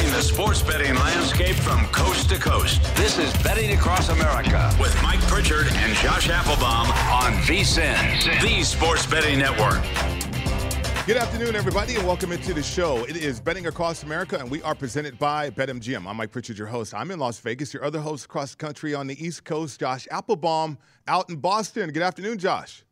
Covering the sports betting landscape from coast to coast. This is Betting Across America with Mike Pritchard and Josh Applebaum on VSIN, the sports betting network. Good afternoon, everybody, and welcome into the show. It is Betting Across America, and we are presented by BetMGM. I'm Mike Pritchard, your host. I'm in Las Vegas. Your other host across the country on the East Coast, Josh Applebaum, out in Boston. Good afternoon, Josh.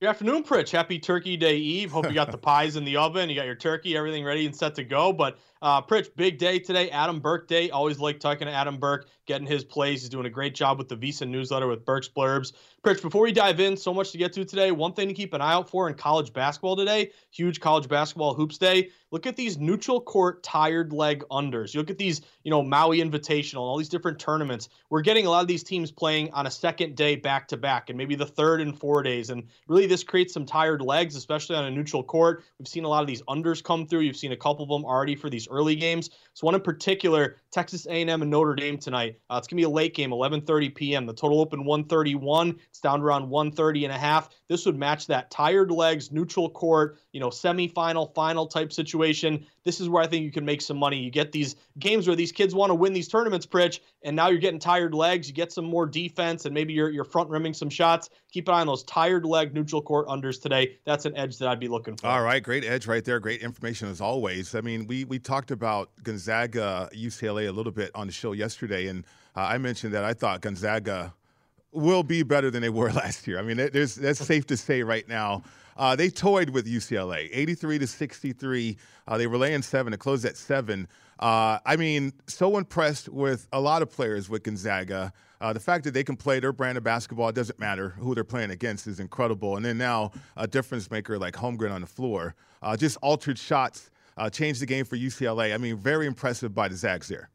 Good afternoon, Pritch. Happy Turkey Day Eve. Hope you got the pies in the oven. You got your turkey, everything ready and set to go. But uh, Pritch, big day today. Adam Burke Day. Always like talking to Adam Burke, getting his plays. He's doing a great job with the VSIN newsletter with Burke's Blurbs. Pritch, before we dive in, so much to get to today. One thing to keep an eye out for in college basketball today, huge college basketball hoops day. Look at these neutral court tired leg unders. You look at these, you know, Maui Invitational, and all these different tournaments. We're getting a lot of these teams playing on a second day back to back and maybe the third and four days. And really, this creates some tired legs, especially on a neutral court. We've seen a lot of these unders come through. You've seen a couple of them already for these early games. So one in particular, Texas A&M and Notre Dame tonight. Uh, it's gonna be a late game, 11:30 p.m. The total open 131. It's down to around 130 and a half. This would match that tired legs, neutral court, you know, semifinal, final type situation. This is where I think you can make some money. You get these games where these kids want to win these tournaments, Pritch, and now you're getting tired legs. You get some more defense, and maybe you're you're front rimming some shots. Keep an eye on those tired leg neutral court unders today. That's an edge that I'd be looking for. All right, great edge right there. Great information as always. I mean, we we talked about Gonzaga, UCLA a little bit on the show yesterday, and uh, I mentioned that I thought Gonzaga will be better than they were last year. I mean, there's that's safe to say right now. Uh, they toyed with UCLA, 83 to 63. Uh, they were laying seven. It closed at seven. Uh, I mean, so impressed with a lot of players with Gonzaga. Uh, the fact that they can play their brand of basketball, it doesn't matter who they're playing against, is incredible. And then now a difference maker like Holmgren on the floor, uh, just altered shots, uh, changed the game for UCLA. I mean, very impressive by the Zags there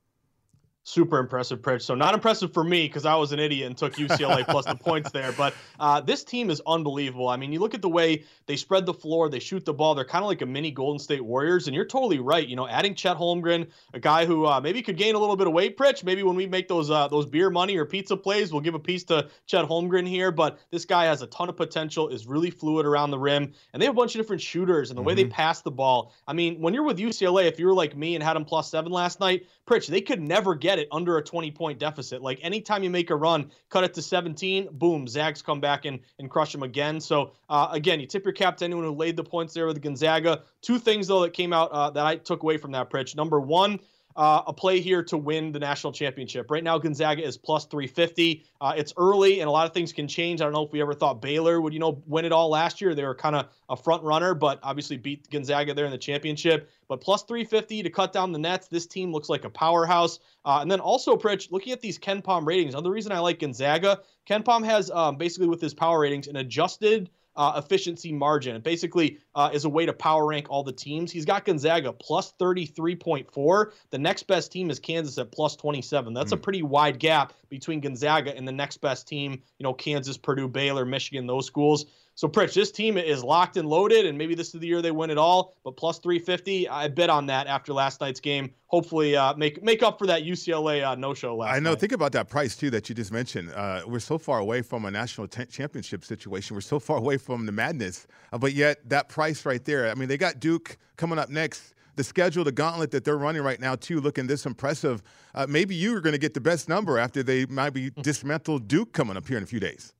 super impressive Pritch. So not impressive for me because I was an idiot and took UCLA plus the points there. But uh, this team is unbelievable. I mean, you look at the way they spread the floor, they shoot the ball. They're kind of like a mini Golden State Warriors. And you're totally right. You know, adding Chet Holmgren, a guy who uh, maybe could gain a little bit of weight, Pritch. Maybe when we make those uh, those beer money or pizza plays, we'll give a piece to Chet Holmgren here. But this guy has a ton of potential, is really fluid around the rim, and they have a bunch of different shooters and the mm-hmm. way they mm-hmm. pass the ball. I mean, when you're with UCLA, if you were like me and had them plus seven last night, Pritch, they could never get it under a 20 point deficit. Like anytime you make a run, cut it to 17, boom, Zags come back and, and crush them again. So uh, again, you tip your cap to anyone who laid the points there with Gonzaga. Two things though that came out uh, that I took away from that, Pritch. Number one, uh, a play here to win the national championship. Right now, Gonzaga is plus 350. Uh, it's early, and a lot of things can change. I don't know if we ever thought Baylor would, you know, win it all last year. They were kind of a front runner, but obviously beat Gonzaga there in the championship. But plus 350 to cut down the nets. This team looks like a powerhouse. Uh, and then also, Pritch, looking at these KenPom ratings, another reason I like Gonzaga, KenPom has um, basically with his power ratings an adjusted uh, efficiency margin. It basically uh, is a way to power rank all the teams. He's got Gonzaga plus 33.4. The next best team is Kansas at plus 27. That's mm. a hmm. pretty wide gap between Gonzaga and the next best team, you know, Kansas, Purdue, Baylor, Michigan, those schools. So, Pritch, this team is locked and loaded, and maybe this is the year they win it all. But plus 350, I bet on that after last night's game. Hopefully, uh, make make up for that UCLA uh, no show last. I know. Night. Think about that price too that you just mentioned. Uh, we're so far away from a national t- championship situation. We're so far away from the madness, uh, but yet that price right there. I mean, they got Duke coming up next the schedule, the gauntlet that they're running right now, too, looking this impressive. Uh, maybe you are going to get the best number after they might be dismantled Duke coming up here in a few days.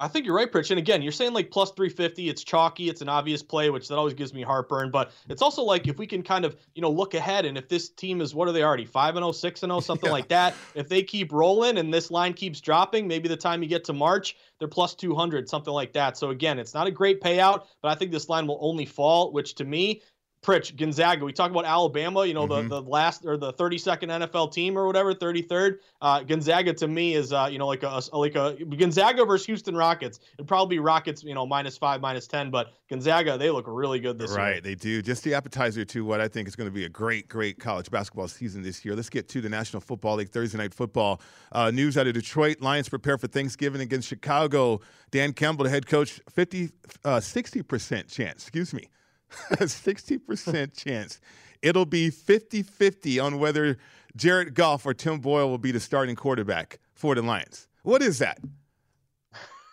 I think you're right, Pritch. And again, you're saying like plus 350. It's chalky. It's an obvious play, which that always gives me heartburn. But it's also like if we can kind of you know look ahead, and if this team is what are they already five and 0, 6 and 0, something yeah. like that. If they keep rolling and this line keeps dropping, maybe the time you get to March, they're plus 200, something like that. So again, it's not a great payout, but I think this line will only fall, which to me Pritch, Gonzaga. We talk about Alabama, you know, mm-hmm. the, the last or the 32nd NFL team or whatever, 33rd. Uh, Gonzaga to me is, uh, you know, like a, like a Gonzaga versus Houston Rockets. It'd probably be Rockets, you know, minus five, minus 10, but Gonzaga, they look really good this right, year. Right, they do. Just the appetizer to what I think is going to be a great, great college basketball season this year. Let's get to the National Football League Thursday Night Football. Uh, news out of Detroit Lions prepare for Thanksgiving against Chicago. Dan Campbell, the head coach, 50, uh, 60% chance, excuse me a 60% chance it'll be 50 50 on whether Jared Goff or Tim Boyle will be the starting quarterback for the Lions. What is that?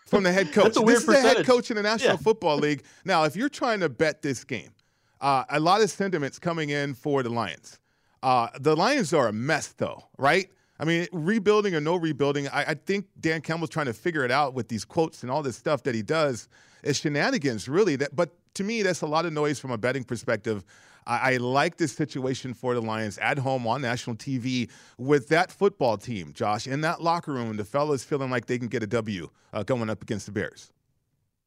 From the head coach. That's a weird this is the head coach in the National yeah. Football League. Now, if you're trying to bet this game, uh, a lot of sentiments coming in for the Lions. Uh, the Lions are a mess, though, right? I mean, rebuilding or no rebuilding, I, I, think Dan Campbell's trying to figure it out with these quotes and all this stuff that he does. It's shenanigans, really. That, but to me, that's a lot of noise from a betting perspective. I, I like this situation for the Lions at home on national TV with that football team, Josh, in that locker room. The fellas feeling like they can get a W uh, going up against the Bears.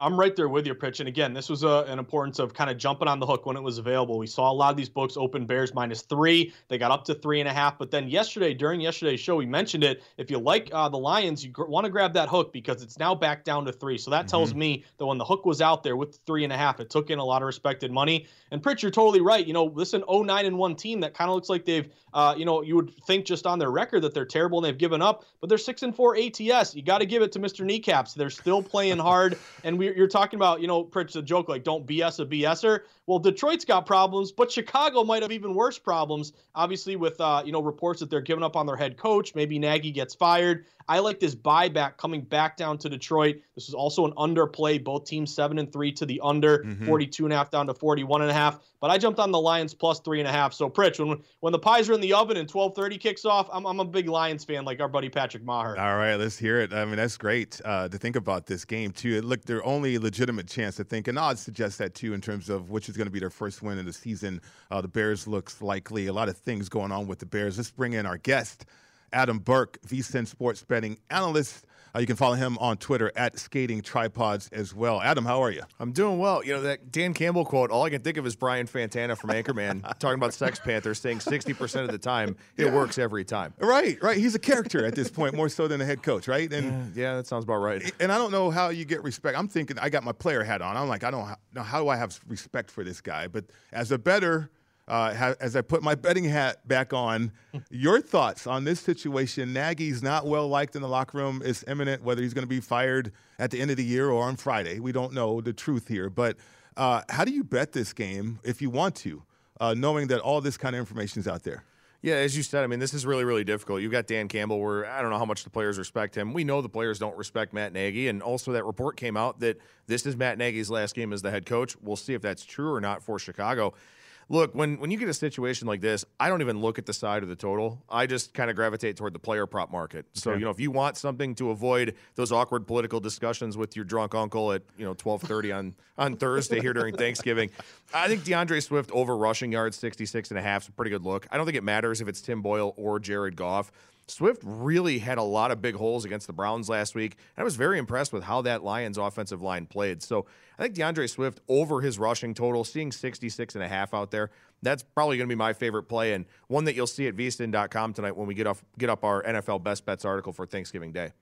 I'm right there with your Pritch. And again, this was a, an importance of kind of jumping on the hook when it was available. We saw a lot of these books open Bears minus three. They got up to three and a half. But then yesterday, during yesterday's show, we mentioned it. If you like uh, the Lions, you gr- want to grab that hook because it's now back down to three. So that mm-hmm. tells me that when the hook was out there with three and a half, it took in a lot of respected money. And Pritch, you're totally right. You know, this is an 09 and 1 team that kind of looks like they've, uh, you know, you would think just on their record that they're terrible and they've given up, but they're 6 and 4 ATS. You got to give it to Mr. Kneecaps. They're still playing hard. And we, you're talking about, you know, Pritch, the joke like, don't BS a BSer. Well, Detroit's got problems, but Chicago might have even worse problems. Obviously, with uh, you know reports that they're giving up on their head coach. Maybe Nagy gets fired. I like this buyback coming back down to Detroit. This is also an underplay. Both teams seven and three to the under, mm-hmm. 42 and a half down to 41 and a half. But I jumped on the Lions plus three and a half. So Pritch, when when the pies are in the oven and 12:30 kicks off, I'm, I'm a big Lions fan, like our buddy Patrick Meagher. All right, let's hear it. I mean, that's great uh, to think about this game too. Look, their only legitimate chance to think, and odds suggest that too, in terms of which is going to be their first win in the season. Uh, the Bears looks likely. A lot of things going on with the Bears. Let's bring in our guest. Adam Burke, VSIN Sports Betting Analyst. Uh, you can follow him on Twitter at Skating Tripods as well. Adam, how are you? I'm doing well. You know, that Dan Campbell quote, all I can think of is Brian Fantana from Anchorman talking about Sex Panthers saying 60% of the time it yeah. works every time. Right, right. He's a character at this point, more so than a head coach, right? And yeah, that sounds about right. And I don't know how you get respect. I'm thinking, I got my player hat on. I'm like, I don't know, how do I have respect for this guy? But as a better, uh, as I put my betting hat back on, your thoughts on this situation? Nagy's not well liked in the locker room. It's imminent whether he's going to be fired at the end of the year or on Friday. We don't know the truth here. But uh, how do you bet this game if you want to, uh, knowing that all this kind of information is out there? Yeah, as you said, I mean, this is really, really difficult. You've got Dan Campbell, where I don't know how much the players respect him. We know the players don't respect Matt Nagy, and also that report came out that this is Matt Nagy's last game as the head coach. We'll see if that's true or not for Chicago Look, when when you get a situation like this, I don't even look at the side of the total. I just kind of gravitate toward the player prop market. So, you know, if you want something to avoid those awkward political discussions with your drunk uncle at, you know, 12:30 on on Thursday here during Thanksgiving, I think DeAndre Swift over rushing yards 66 and a half is a pretty good look. I don't think it matters if it's Tim Boyle or Jared Goff. Swift really had a lot of big holes against the Browns last week. And I was very impressed with how that Lions offensive line played. So I think DeAndre Swift over his rushing total, seeing 66 and a half out there, that's probably going to be my favorite play and one that you'll see at vsin.com tonight when we get off get up our NFL best bets article for Thanksgiving Day.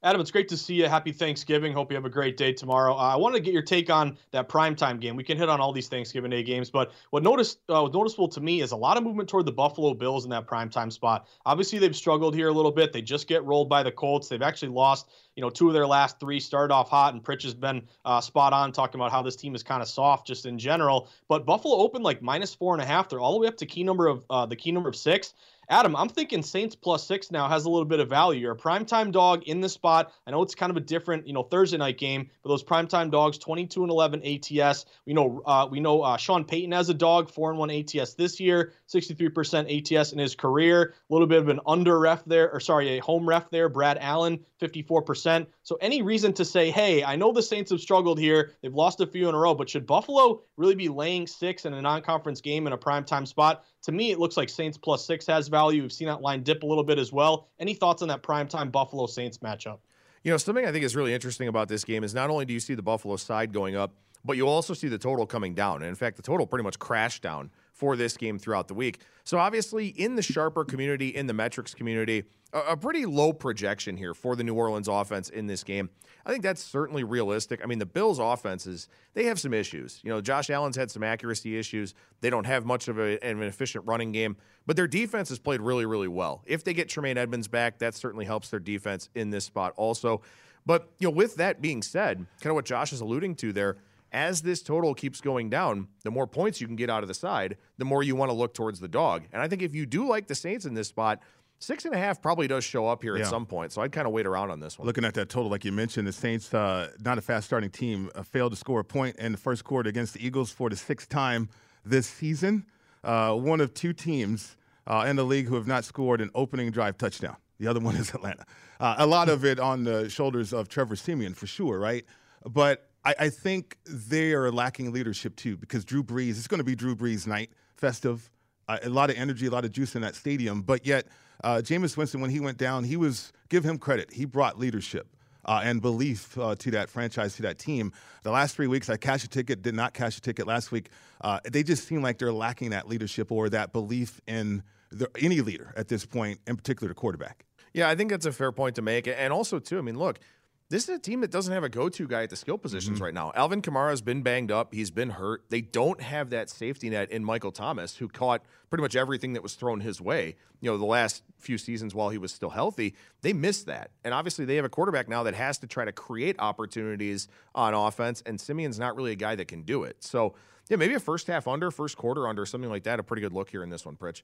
Adam, it's great to see you. Happy Thanksgiving. Hope you have a great day tomorrow. Uh, I want to get your take on that primetime game. We can hit on all these Thanksgiving Day games, but what noticed uh, noticeable to me is a lot of movement toward the Buffalo Bills in that primetime spot. Obviously, they've struggled here a little bit. They just get rolled by the Colts. They've actually lost, you know, two of their last three. Started off hot, and Pritch has been uh, spot on talking about how this team is kind of soft just in general. But Buffalo opened like minus four and a half. They're all the way up to key number of uh, the key number of six. Adam, I'm thinking Saints plus six now has a little bit of value. You're a primetime dog in the spot. I know it's kind of a different, you know, Thursday night game, but those primetime dogs, 22 and 11 ATS. We know, uh, we know uh, Sean Payton has a dog, four and one ATS this year, 63% ATS in his career. A little bit of an under ref there, or sorry, a home ref there. Brad Allen, 54%. So any reason to say, hey, I know the Saints have struggled here. They've lost a few in a row, but should Buffalo really be laying six in a non-conference game in a primetime spot? To me, it looks like Saints plus six has value. We've seen that line dip a little bit as well. Any thoughts on that primetime Buffalo Saints matchup? You know, something I think is really interesting about this game is not only do you see the Buffalo side going up, but you also see the total coming down. And in fact, the total pretty much crashed down for this game throughout the week. So obviously, in the sharper community, in the metrics community, a, pretty low projection here for the New Orleans offense in this game. I think that's certainly realistic. I mean, the Bills' offenses, they have some issues. You know, Josh Allen's had some accuracy issues. They don't have much of a, an efficient running game, but their defense has played really, really well. If they get Tremaine Edmunds back, that certainly helps their defense in this spot also. But, you know, with that being said, kind of what Josh is alluding to there, as this total keeps going down, the more points you can get out of the side, the more you want to look towards the dog. And I think if you do like the Saints in this spot, six and a half probably does show up here yeah. at some point. So I'd kind of wait around on this one. Looking at that total, like you mentioned, the Saints, uh, not a fast starting team, uh, failed to score a point in the first quarter against the Eagles for the sixth time this season. Uh, one of two teams uh, in the league who have not scored an opening drive touchdown. The other one is Atlanta. Uh, a lot of it on the shoulders of Trevor Siemian for sure, right? But I, I think they are lacking leadership too because Drew Brees, it's going to be Drew Brees night, festive, uh, a lot of energy, a lot of juice in that stadium. But yet, uh, Jameis Winston, when he went down, he was, give him credit, he brought leadership. Uh, and belief uh, to that franchise, to that team. The last three weeks, I cashed a ticket, did not cash a ticket last week. Uh, they just seem like they're lacking that leadership or that belief in the, any leader at this point, in particular the quarterback. Yeah, I think that's a fair point to make. And also, too, I mean, look, this is a team that doesn't have a go-to guy at the skill positions mm-hmm. right now. Alvin Kamara has been banged up. He's been hurt. They don't have that safety net in Michael Thomas, who caught pretty much everything that was thrown his way. You know, the last few seasons while he was still healthy, they missed that. And obviously, they have a quarterback now that has to try to create opportunities on offense. And Siemian's not really a guy that can do it. So, yeah, maybe a first half under, first quarter under, something like that. A pretty good look here in this one, Pritch.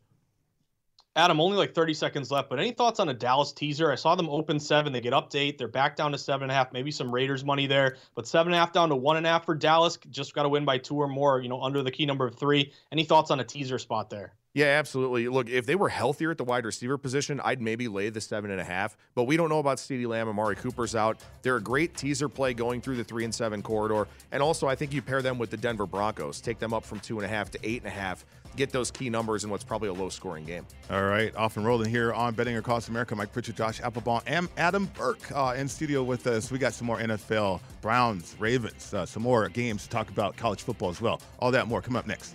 Adam, only like 30 seconds left, but any thoughts on a Dallas teaser? I saw them open seven. They get update. They're back down to seven and a half, maybe some Raiders money there, but seven and a half down to one and a half for Dallas. Just got to win by two or more, you know, under the key number of three. Any thoughts on a teaser spot there? Yeah, absolutely. Look, if they were healthier at the wide receiver position, I'd maybe lay the seven and a half. But we don't know about CeeDee Lamb. Amari Cooper's out. They're a great teaser play going through the three and seven corridor. And also, I think you pair them with the Denver Broncos, take them up from two and a half to eight and a half get those key numbers in what's probably a low scoring game. All right, off and rolling here on Betting Across America. Mike Pritchard, Josh Applebaum, and Adam Burke uh, in studio with us. We got some more NFL, Browns, Ravens, uh, some more games to talk about college football as well. All that more come up next.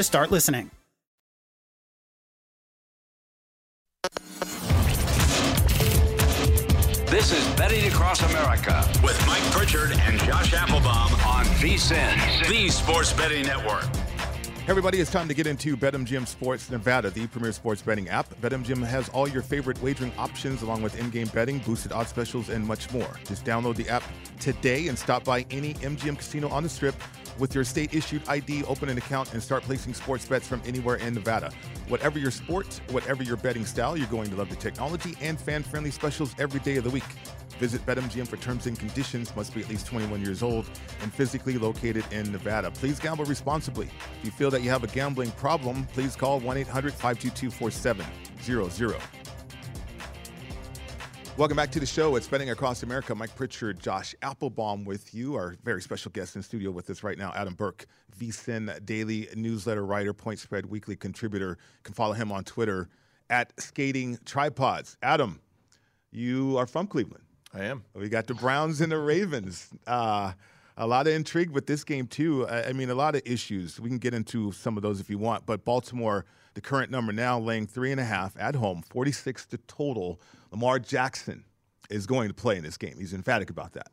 to start listening. This is Betting Across America with Mike Pritchard and Josh Applebaum on VSIN, the Sports Betting Network. Everybody, it's time to get into BetMGM Sports Nevada, the premier sports betting app. BetMGM has all your favorite wagering options, along with in-game betting, boosted odds specials, and much more. Just download the app today and stop by any MGM casino on the Strip with your state-issued ID, open an account, and start placing sports bets from anywhere in Nevada. Whatever your sport, whatever your betting style, you're going to love the technology and fan-friendly specials every day of the week. Visit BetMGM for terms and conditions. Must be at least 21 years old and physically located in Nevada. Please gamble responsibly. If you feel that you have a gambling problem, please call 1 800 522 4700. Welcome back to the show. It's Betting Across America. Mike Pritchard, Josh Applebaum with you. Our very special guest in studio with us right now, Adam Burke, VSIN daily newsletter writer, Point Spread Weekly contributor. You can follow him on Twitter at Skating Tripods. Adam, you are from Cleveland. I am. We got the Browns and the Ravens. Uh, a lot of intrigue with this game too. I, I mean, a lot of issues. We can get into some of those if you want. But Baltimore, the current number now, laying three and a half at home, 46 to total. Lamar Jackson is going to play in this game. He's emphatic about that.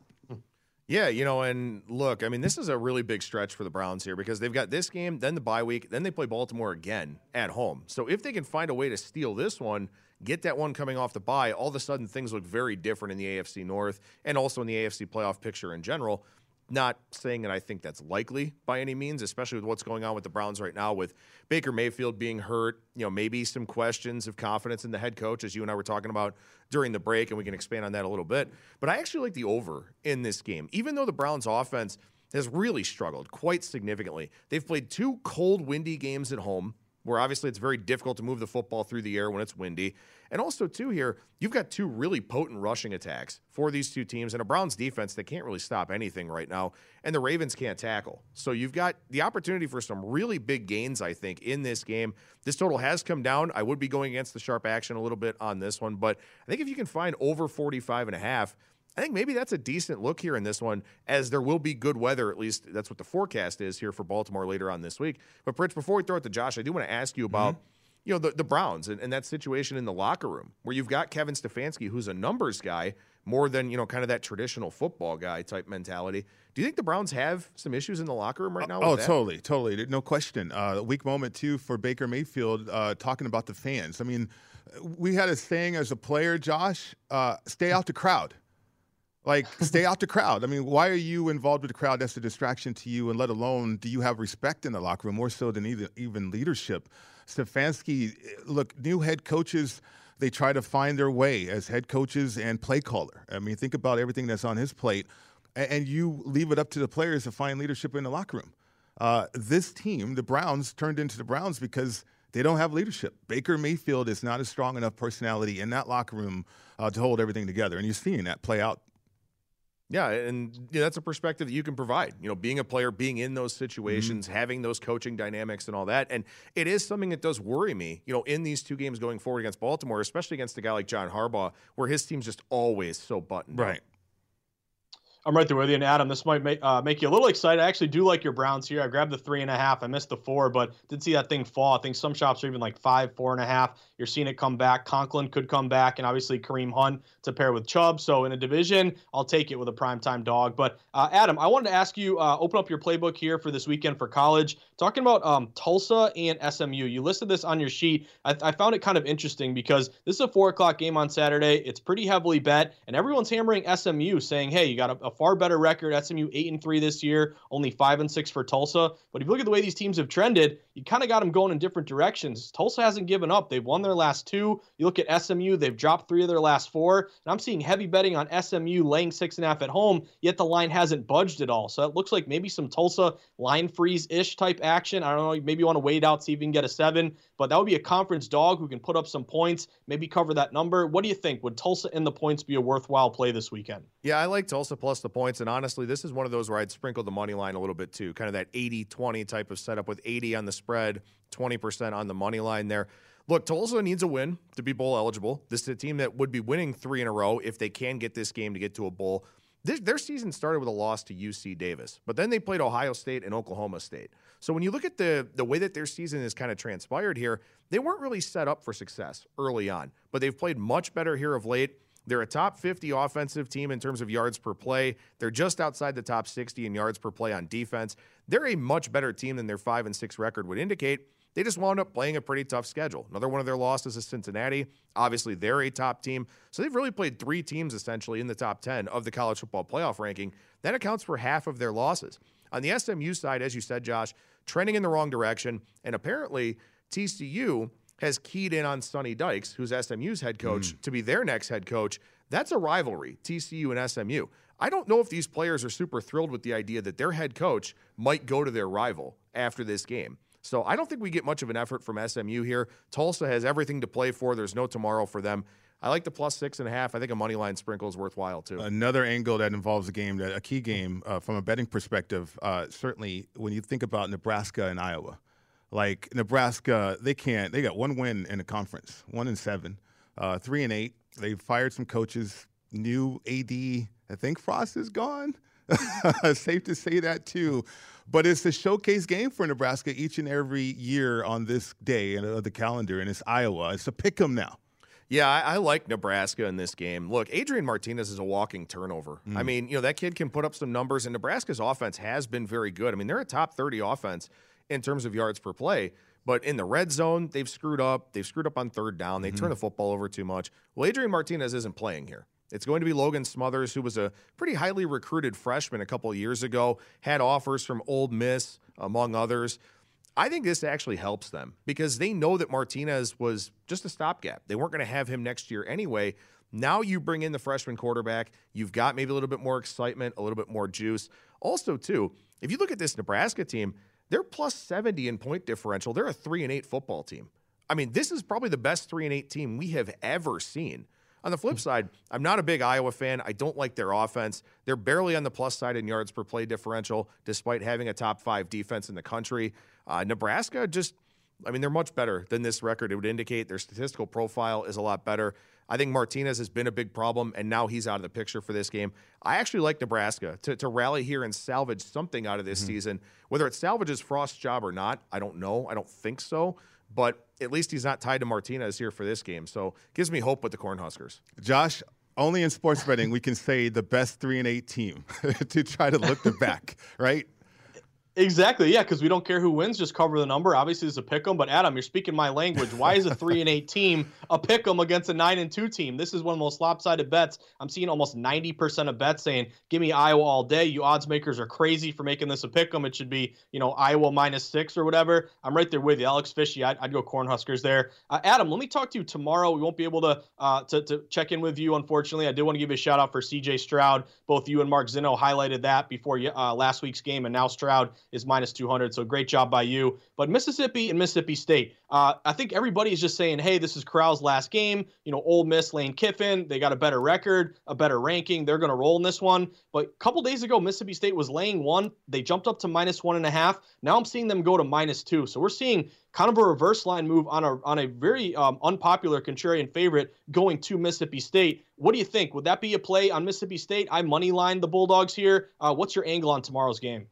Yeah, you know, and look, I mean, this is a really big stretch for the Browns here because they've got this game, then the bye week, then they play Baltimore again at home. So if they can find a way to steal this one, get that one coming off the bye, all of a sudden things look very different in the AFC North and also in the AFC playoff picture in general. Not saying that I think that's likely by any means, especially with what's going on with the Browns right now, with Baker Mayfield being hurt, you know, maybe some questions of confidence in the head coach, as you and I were talking about during the break, and we can expand on that a little bit. But I actually like the over in this game, even though the Browns offense has really struggled quite significantly. They've played two cold, windy games at home where obviously it's very difficult to move the football through the air when it's windy. And also, too, here, you've got two really potent rushing attacks for these two teams and a Browns defense that can't really stop anything right now. And the Ravens can't tackle. So you've got the opportunity for some really big gains, I think, in this game. This total has come down. I would be going against the sharp action a little bit on this one, but I think if you can find over 45 and a half, I think maybe that's a decent look here in this one, as there will be good weather. At least that's what the forecast is here for Baltimore later on this week. But Pritch, before we throw it to Josh, I do want to ask you about. Mm-hmm. You know, the, the Browns and, and that situation in the locker room where you've got Kevin Stefanski, who's a numbers guy, more than, you know, kind of that traditional football guy type mentality. Do you think the Browns have some issues in the locker room right now? Oh, totally, totally. No question. Uh, weak moment, too, for Baker Mayfield uh, talking about the fans. I mean, we had a saying as a player, Josh, uh, stay out the crowd. Like, stay out the crowd. I mean, why are you involved with the crowd? That's a distraction to you, and let alone do you have respect in the locker room, more so than either, even leadership. Stefanski, look, new head coaches – they try to find their way as head coaches and play caller. I mean, think about everything that's on his plate, and, you leave it up to the players to find leadership in the locker room. Uh, this team, the Browns, turned into the Browns because they don't have leadership. Baker Mayfield is not a strong enough personality in that locker room uh, to hold everything together, and you're seeing that play out yeah, and you know, that's a perspective that you can provide. You know, being a player, being in those situations, mm-hmm. having those coaching dynamics and all that. And it is something that does worry me, you know, in these two games going forward against Baltimore, especially against a guy like John Harbaugh, where his team's just always so buttoned. Right. Up. I'm right there with you. And Adam, this might make, uh, make you a little excited. I actually do like your Browns here. I grabbed the three and a half. I missed the four, but did see that thing fall. I think some shops are even like five, four and a half. You're seeing it come back. Conklin could come back, and obviously Kareem Hunt to pair with Chubb. So in a division, I'll take it with a primetime dog. But uh, Adam, I wanted to ask you, uh, open up your playbook here for this weekend for college. Talking about um, Tulsa and SMU. You listed this on your sheet. I, I found it kind of interesting because this is a four o'clock game on Saturday. It's pretty heavily bet, and everyone's hammering SMU, saying, "Hey, you got a, a far better record. SMU eight and three this year, only five and six for Tulsa." But if you look at the way these teams have trended, you kind of got them going in different directions. Tulsa hasn't given up. They've won their last two. You look at SMU, they've dropped three of their last four. And I'm seeing heavy betting on SMU laying six and a half at home, yet the line hasn't budged at all. So it looks like maybe some Tulsa line freeze ish type action. I don't know. Maybe you want to wait out, see if you can get a seven, but that would be a conference dog who can put up some points, maybe cover that number. What do you think? Would Tulsa in the points be a worthwhile play this weekend? Yeah, I like Tulsa plus the points. And honestly, this is one of those where I'd sprinkle the money line a little bit too, kind of that 80 20 type of setup with 80 on the spread, 20% on the money line there. Look, Tulsa needs a win to be bowl eligible. This is a team that would be winning three in a row if they can get this game to get to a bowl. This, their season started with a loss to UC Davis, but then they played Ohio State and Oklahoma State. So when you look at the the way that their season has kind of transpired here, they weren't really set up for success early on, but they've played much better here of late. They're a top 50 offensive team in terms of yards per play. They're just outside the top 60 in yards per play on defense. They're a much better team than their 5 and 6 record would indicate. They just wound up playing a pretty tough schedule. Another one of their losses is Cincinnati. Obviously, they're a top team. So they've really played three teams essentially in the top 10 of the college football playoff ranking. That accounts for half of their losses. On the SMU side, as you said, Josh, trending in the wrong direction. And apparently, TCU has keyed in on Sonny Dykes, who's SMU's head coach, mm. to be their next head coach. That's a rivalry, TCU and SMU. I don't know if these players are super thrilled with the idea that their head coach might go to their rival after this game. So I don't think we get much of an effort from SMU here. Tulsa has everything to play for. There's no tomorrow for them. I like the plus six and a half. I think a money line sprinkle is worthwhile too. Another angle that involves a game, that a key game uh, from a betting perspective. Uh, certainly, when you think about Nebraska and Iowa, like Nebraska, they can't. They got one win in the conference, one and seven, uh, three and eight. They fired some coaches. New AD, I think Frost is gone. Safe to say that too. But it's a showcase game for Nebraska each and every year on this day of the calendar, and it's Iowa. It's a pick 'em now. Yeah, I, I, like Nebraska in this game. Look, Adrian Martinez is a walking turnover. Mm. I mean, you know, that kid can put up some numbers, and Nebraska's offense has been very good. I mean, they're a top 30 offense in terms of yards per play. But in the red zone, they've screwed up. They've screwed up on third down. They mm-hmm. turn the football over too much. Well, Adrian Martinez isn't playing here. It's going to be Logan Smothers, who was a pretty highly recruited freshman a couple years ago, had offers from Ole Miss, among others. I think this actually helps them because they know that Martinez was just a stopgap. They weren't going to have him next year anyway. Now you bring in the freshman quarterback. You've got maybe a little bit more excitement, a little bit more juice. Also, too, if you look at this Nebraska team, they're plus 70 in point differential. They're a 3 and 8 football team. I mean, this is probably the best 3 and 8 team we have ever seen. On the flip side, I'm not a big Iowa fan. I don't like their offense. They're barely on the plus side in yards per play differential, despite having a top five defense in the country. Uh, Nebraska just, I mean, they're much better than this record. It would indicate their statistical profile is a lot better. I think Martinez has been a big problem, and now he's out of the picture for this game. I actually like Nebraska to, to rally here and salvage something out of this mm-hmm. season. Whether it salvages Frost's job or not, I don't know. I don't think so but at least he's not tied to Martinez here for this game. So gives me hope with the Cornhuskers. Josh, only in sports betting we can say the best three and eight team to try to look the back, right? Exactly, yeah, because we don't care who wins, just cover the number. Obviously, it's a pick 'em, but Adam, you're speaking my language. Why is a three and eight team a pick 'em against a nine and two team? This is one of the most lopsided bets. I'm seeing almost 90% of bets saying, "Give me Iowa all day." You odds makers are crazy for making this a pick 'em. It should be, you know, Iowa minus six or whatever. I'm right there with you, Alex Fishy. I'd, I'd go Cornhuskers there. Uh, Adam, let me talk to you tomorrow. We won't be able to, uh, to to check in with you, unfortunately. I did want to give you a shout out for C.J. Stroud. Both you and Mark Zeno highlighted that before uh, last week's game, and now Stroud is minus 200. So great job by you. But Mississippi and Mississippi State, uh, I think everybody is just saying, hey, this is Corral's last game. You know, Ole Miss, Lane Kiffin, they got a better record, a better ranking. They're going to roll in this one. But a couple days ago, Mississippi State was laying one. They jumped up to minus one and a half. Now I'm seeing them go to minus two. So we're seeing kind of a reverse line move on a on a very um, unpopular contrarian favorite going to Mississippi State. What do you think? Would that be a play on Mississippi State? I money line the Bulldogs here. Uh, what's your angle on tomorrow's game?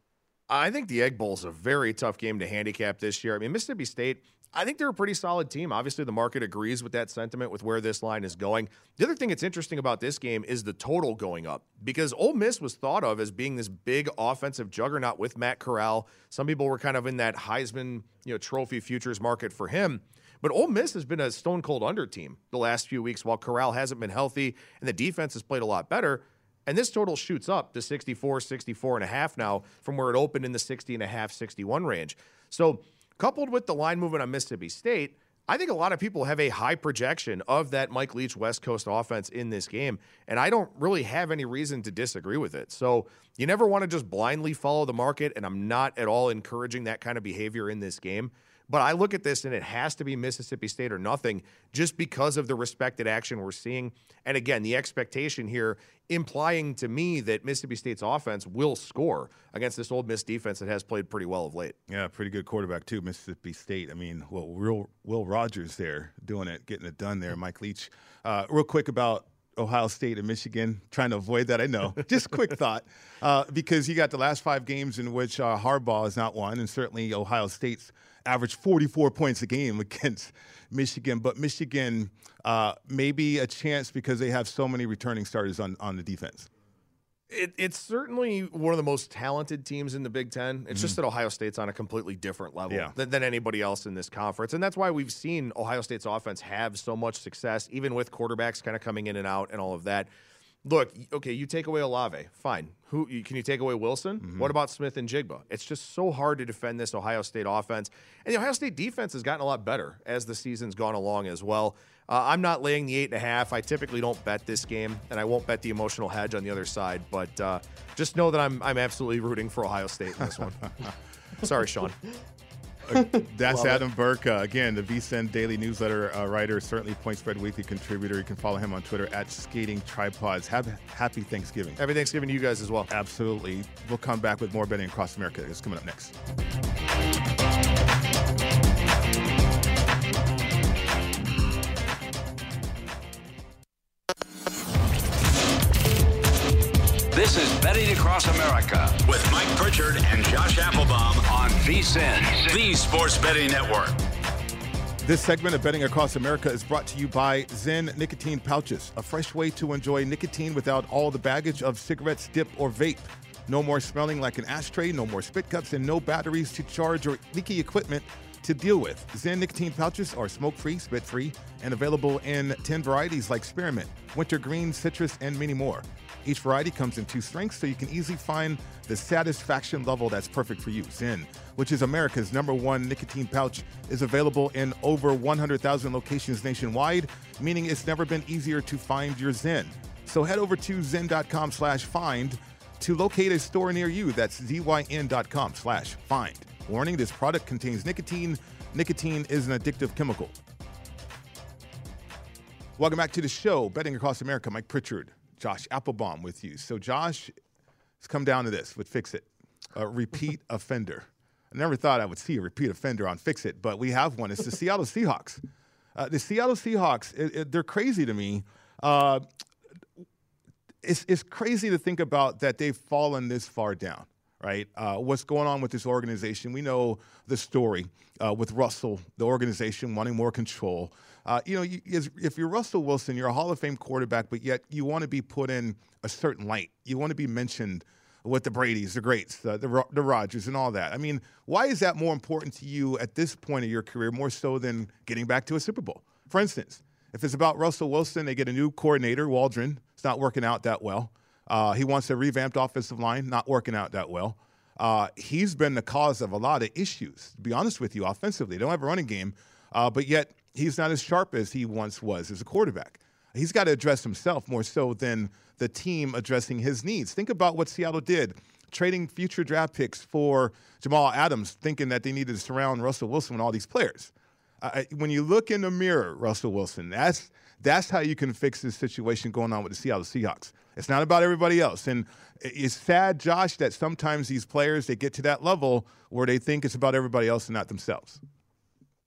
I think the Egg Bowl is a very tough game to handicap this year. I mean, Mississippi State, I think they're a pretty solid team. Obviously, the market agrees with that sentiment with where this line is going. The other thing that's interesting about this game is the total going up because Ole Miss was thought of as being this big offensive juggernaut with Matt Corral. Some people were kind of in that Heisman, you know, trophy futures market for him. But Ole Miss has been a stone cold under team the last few weeks while Corral hasn't been healthy and the defense has played a lot better. And this total shoots up to 64, 64 and a half now from where it opened in the 60 and a half, 61 range. So, coupled with the line movement on Mississippi State, I think a lot of people have a high projection of that Mike Leach West Coast offense in this game. And I don't really have any reason to disagree with it. So, you never want to just blindly follow the market. And I'm not at all encouraging that kind of behavior in this game. But I look at this and it has to be Mississippi State or nothing just because of the respected action we're seeing. And again, the expectation here implying to me that Mississippi State's offense will score against this Ole Miss defense that has played pretty well of late. Yeah, pretty good quarterback too, Mississippi State. I mean, well, real Will Rogers there doing it, getting it done there. Mike Leach. Uh, real quick about Ohio State and Michigan, trying to avoid that. I know. Just quick thought, uh, because you got the last five games in which uh, Harbaugh has not won, and certainly Ohio State's averaged 44 points a game against Michigan. But Michigan, uh, maybe a chance because they have so many returning starters on, on the defense. It, it's certainly one of the most talented teams in the Big Ten. It's mm-hmm. just that Ohio State's on a completely different level yeah. than, than, anybody else in this conference. And that's why we've seen Ohio State's offense have so much success, even with quarterbacks kind of coming in and out and all of that. Look, okay, you take away Olave, fine. Who can you take away Wilson? Mm-hmm. What about Smith-Njigba? It's just so hard to defend this Ohio State offense, and the Ohio State defense has gotten a lot better as the season's gone along as well. Uh, I'm not laying the eight and a half. I typically don't bet this game, and I won't bet the emotional hedge on the other side. But uh, just know that I'm I'm absolutely rooting for Ohio State in this one. Sorry, Sean. That's Adam. Burke. Uh, again, the VSIN Daily Newsletter uh, writer, certainly Point Spread Weekly contributor. You can follow him on Twitter at Skating Tripods. Have happy Thanksgiving. Happy Thanksgiving to you guys as well. Absolutely. We'll come back with more betting across America. It's coming up next. This is Betting Across America with Mike Pritchard and Josh Applebaum on VSIN, the Sports Betting Network. This segment of Betting Across America is brought to you by Zyn Nicotine Pouches, a fresh way to enjoy nicotine without all the baggage of cigarettes, dip, or vape. No more smelling like an ashtray, no more spit cups, and no batteries to charge or leaky equipment to deal with. Zyn nicotine pouches are smoke free, spit free, and available in 10 varieties like spearmint, wintergreen, citrus, and many more. Each variety comes in two strengths, so you can easily find the satisfaction level that's perfect for you. Zyn, which is America's number one nicotine pouch, is available in over 100,000 locations nationwide, meaning it's never been easier to find your Zyn. So head over to zyn.com slash find to locate a store near you. That's zyn.com slash find. Warning, this product contains nicotine. Nicotine is an addictive chemical. Welcome back to the show, Betting Across America. Mike Pritchard, Josh Applebaum with you. So, Josh, it's come down to this with Fix It a repeat offender. I never thought I would see a repeat offender on Fix It, but we have one. It's the Seattle Seahawks. Uh, the Seattle Seahawks, it, it, they're crazy to me. Uh, it's, it's crazy to think about that they've fallen this far down, right? Uh, what's going on with this organization? We know the story uh, with Russell, the organization wanting more control. Uh, you know, you, if you're Russell Wilson, you're a Hall of Fame quarterback, but yet you want to be put in a certain light. You want to be mentioned with the Brady's, the greats, the, the, the Rodgers, and all that. I mean, why is that more important to you at this point of your career, more so than getting back to a Super Bowl? For instance, if it's about Russell Wilson, they get a new coordinator, Waldron. It's not working out that well. Uh, he wants a revamped offensive line, not working out that well. Uh, he's been the cause of a lot of issues, to be honest with you, offensively. They don't have a running game, uh, but yet he's not as sharp as he once was as a quarterback. He's got to address himself more so than the team addressing his needs. Think about what Seattle did, trading future draft picks for Jamal Adams, thinking that they needed to surround Russell Wilson with all these players. Uh, when you look in the mirror, Russell Wilson, that's that's how you can fix this situation going on with the Seattle Seahawks. It's not about everybody else. And it's sad, Josh, that sometimes these players they get to that level where they think it's about everybody else and not themselves.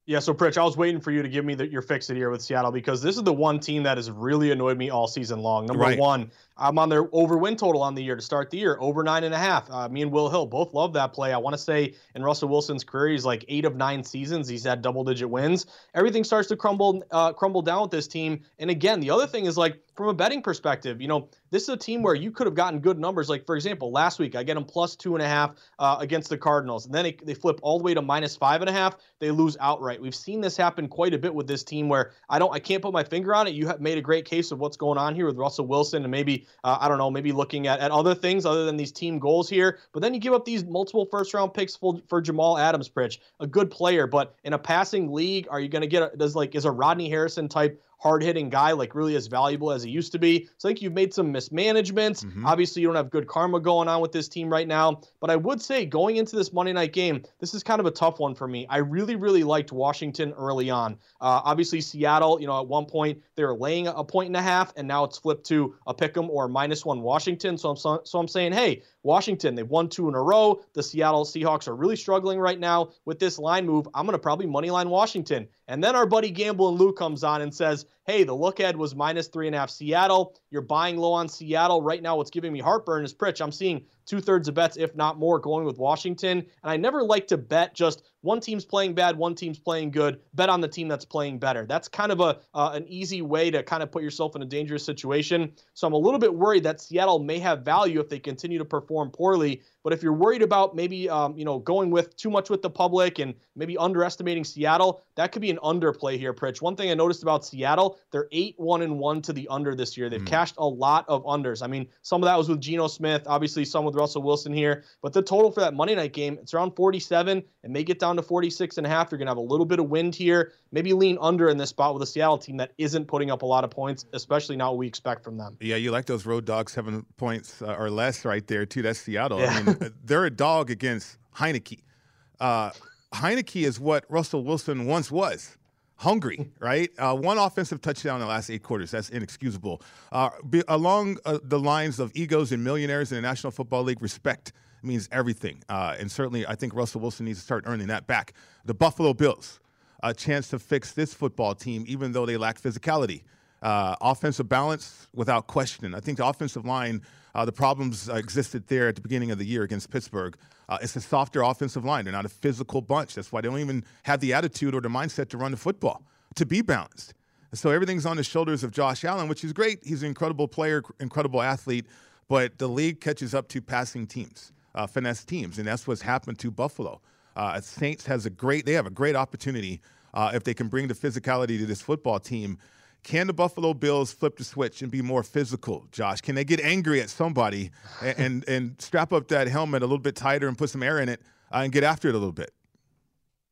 Yeah, so Pritch, I was waiting for you to give me the, your fix it here with Seattle because this is the one team that has really annoyed me all season long. Number right. one, I'm on their over win total on the year to start the year, over nine and a half. Uh, me and Will Hill both love that play. I want to say in Russell Wilson's career, he's like eight of nine seasons. He's had double digit wins. Everything starts to crumble, uh, crumble down with this team. And again, the other thing is like from a betting perspective, you know, this is a team where you could have gotten good numbers. Like for example, last week I get them plus two and a half uh, against the Cardinals, and then they, they flip all the way to minus five and a half. They lose outright. We've seen this happen quite a bit with this team where I don't, I can't put my finger on it. You have made a great case of what's going on here with Russell Wilson and maybe uh, I don't know, maybe looking at, at other things other than these team goals here. But then you give up these multiple first round picks for, for Jamal Adams, Pritch, a good player. But in a passing league, are you going to get, a, does like, is a Rodney Harrison type hard hitting guy, like really as valuable as he used to be. So I think you've made some mismanagements. Mm-hmm. Obviously, you don't have good karma going on with this team right now. But I would say going into this Monday night game, this is kind of a tough one for me. I really, really liked Washington early on. Uh, obviously, Seattle, you know, at one point they were laying a point and a half, and now it's flipped to a pick 'em or minus one Washington. So I'm so, so I'm saying, hey, Washington, they've won two in a row. The Seattle Seahawks are really struggling right now with this line move. I'm going to probably money line Washington. And then our buddy Gamble and Lou comes on and says, hey, the look ahead was minus three and a half Seattle. You're buying low on Seattle. Right now, what's giving me heartburn is Pritch. I'm seeing two thirds of bets, if not more, going with Washington. And I never like to bet just one team's playing bad, one team's playing good. Bet on the team that's playing better. That's kind of a uh, an easy way to kind of put yourself in a dangerous situation. So I'm a little bit worried that Seattle may have value if they continue to perform poorly. But if you're worried about maybe um, you know going with too much with the public and maybe underestimating Seattle, that could be an underplay here, Pritch. One thing I noticed about Seattle, they're eight one and one to the under this year. They've mm. cashed a lot of unders. I mean, some of that was with Geno Smith, obviously some with Russell Wilson here, but the total for that Monday night game, it's around 47 and may get down to 46 and a half. You're gonna have a little bit of wind here. Maybe lean under in this spot with a Seattle team that isn't putting up a lot of points, especially not what we expect from them. Yeah, you like those road dogs seven points uh, or less right there too. That's Seattle. Yeah. I mean, they're a dog against Heinicke. Uh, Heinicke is what Russell Wilson once was. Hungry, right? Uh, one offensive touchdown in the last eight quarters. That's inexcusable. Uh, be, along uh, the lines of egos and millionaires in the National Football League, respect means everything. Uh, and certainly, I think Russell Wilson needs to start earning that back. The Buffalo Bills, a chance to fix this football team, even though they lack physicality. Uh, offensive balance, without question. I think the offensive line uh, the problems uh, existed there at the beginning of the year against Pittsburgh. Uh, it's a softer offensive line. They're not a physical bunch. That's why they don't even have the attitude or the mindset to run the football, to be balanced. So everything's on the shoulders of Josh Allen, which is great. He's an incredible player, incredible athlete, but the league catches up to passing teams, uh, finesse teams, and that's what's happened to Buffalo. Uh, Saints has a great, they have a great opportunity uh, if they can bring the physicality to this football team can the Buffalo Bills flip the switch and be more physical, Josh? Can they get angry at somebody and, and, and strap up that helmet a little bit tighter and put some air in it uh, and get after it a little bit?